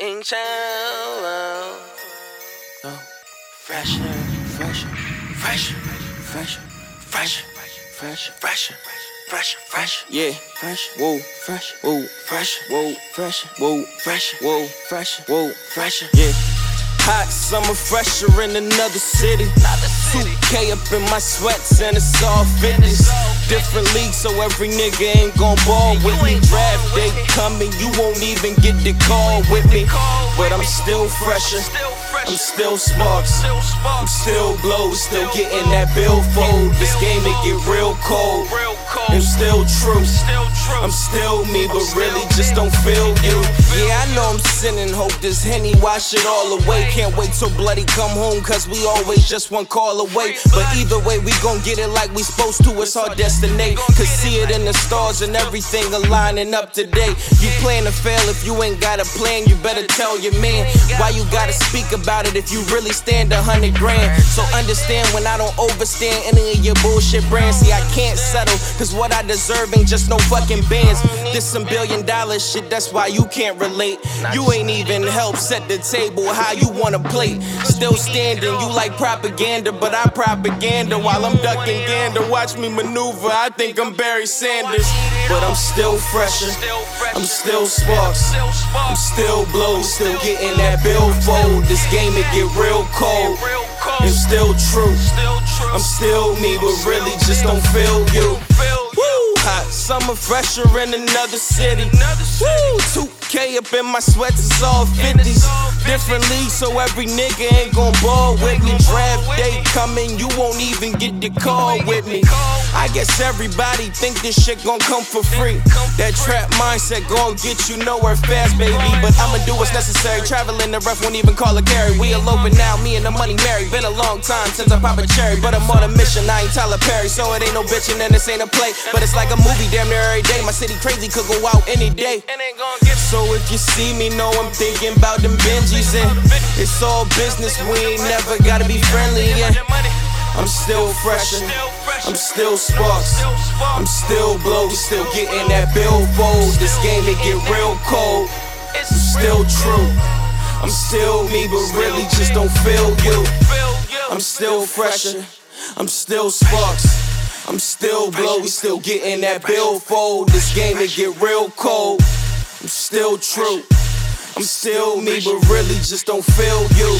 in town. Oh, fresher, fresher, fresher, fresher, fresher, fresher, fresher, fresher, fresher, yeah, fresh, whoa, fresh, whoa, fresh, whoa, fresh, whoa, fresh, whoa, fresh, whoa, fresher, yeah. Hot summer fresher in another city. 2K up in my sweats and it's all fitness. So every nigga ain't gon' ball with me. Draft day coming, you won't even get the call with me. But I'm still fresher. I'm still sparks. I'm still glow, still getting that billfold. This game it get real cold. I'm still true. I'm still me, but really just don't feel you. Yeah, I know I'm sinning. Hope this henny wash it all away. Can't wait till bloody come home, cause we always just one call away. But either way, we gon' get it like we supposed to. It's our destiny. Cause see it in the stars and everything aligning up today. You plan to fail if you ain't got a plan. You better tell your man why you gotta speak about it if you really stand a hundred grand. So understand when I don't overstand any of your bullshit brands. See, I can't settle, cause what I deserve ain't just no fucking bands. This some billion dollar shit, that's why you can't relate. You ain't even help set the table how you wanna play. Still standing, you like propaganda, but I propaganda while I'm ducking gander. Watch me maneuver, I think I'm Barry Sanders. But I'm still fresher, I'm still sparks, I'm still blow, still getting that billfold. This game it get real cold. And still true, I'm still me, but really just don't feel you. Woo! Hot summer fresher in another city. Woo! 2K up in my sweats, it's all 50s. Different leagues, so every nigga ain't gon' ball with me. Day coming, you won't even get the call with me. I guess everybody think this shit gon' come for free. That trap mindset gon' get you nowhere fast, baby. But I'ma do what's necessary. Traveling the ref won't even call a carry. We eloping now, me and the money married. Been a long time since I pop a cherry, but I'm on a mission. I ain't Tyler Perry, so it ain't no bitchin' and this ain't a play. But it's like a movie, damn near every day. My city crazy could go out any day. So if you see me, know I'm thinking about them Benjis and it's all business. We ain't never gotta be friendly. Yeah. I'm still fresher. I'm still sparks. I'm still blow. Still getting that billfold. This game it get real cold. I'm still true. I'm still me, but really just don't feel you. I'm still fresher. I'm still sparks. I'm still blow. We still getting that billfold. This game it get real cold. I'm still true. I'm still me, but really just don't feel you.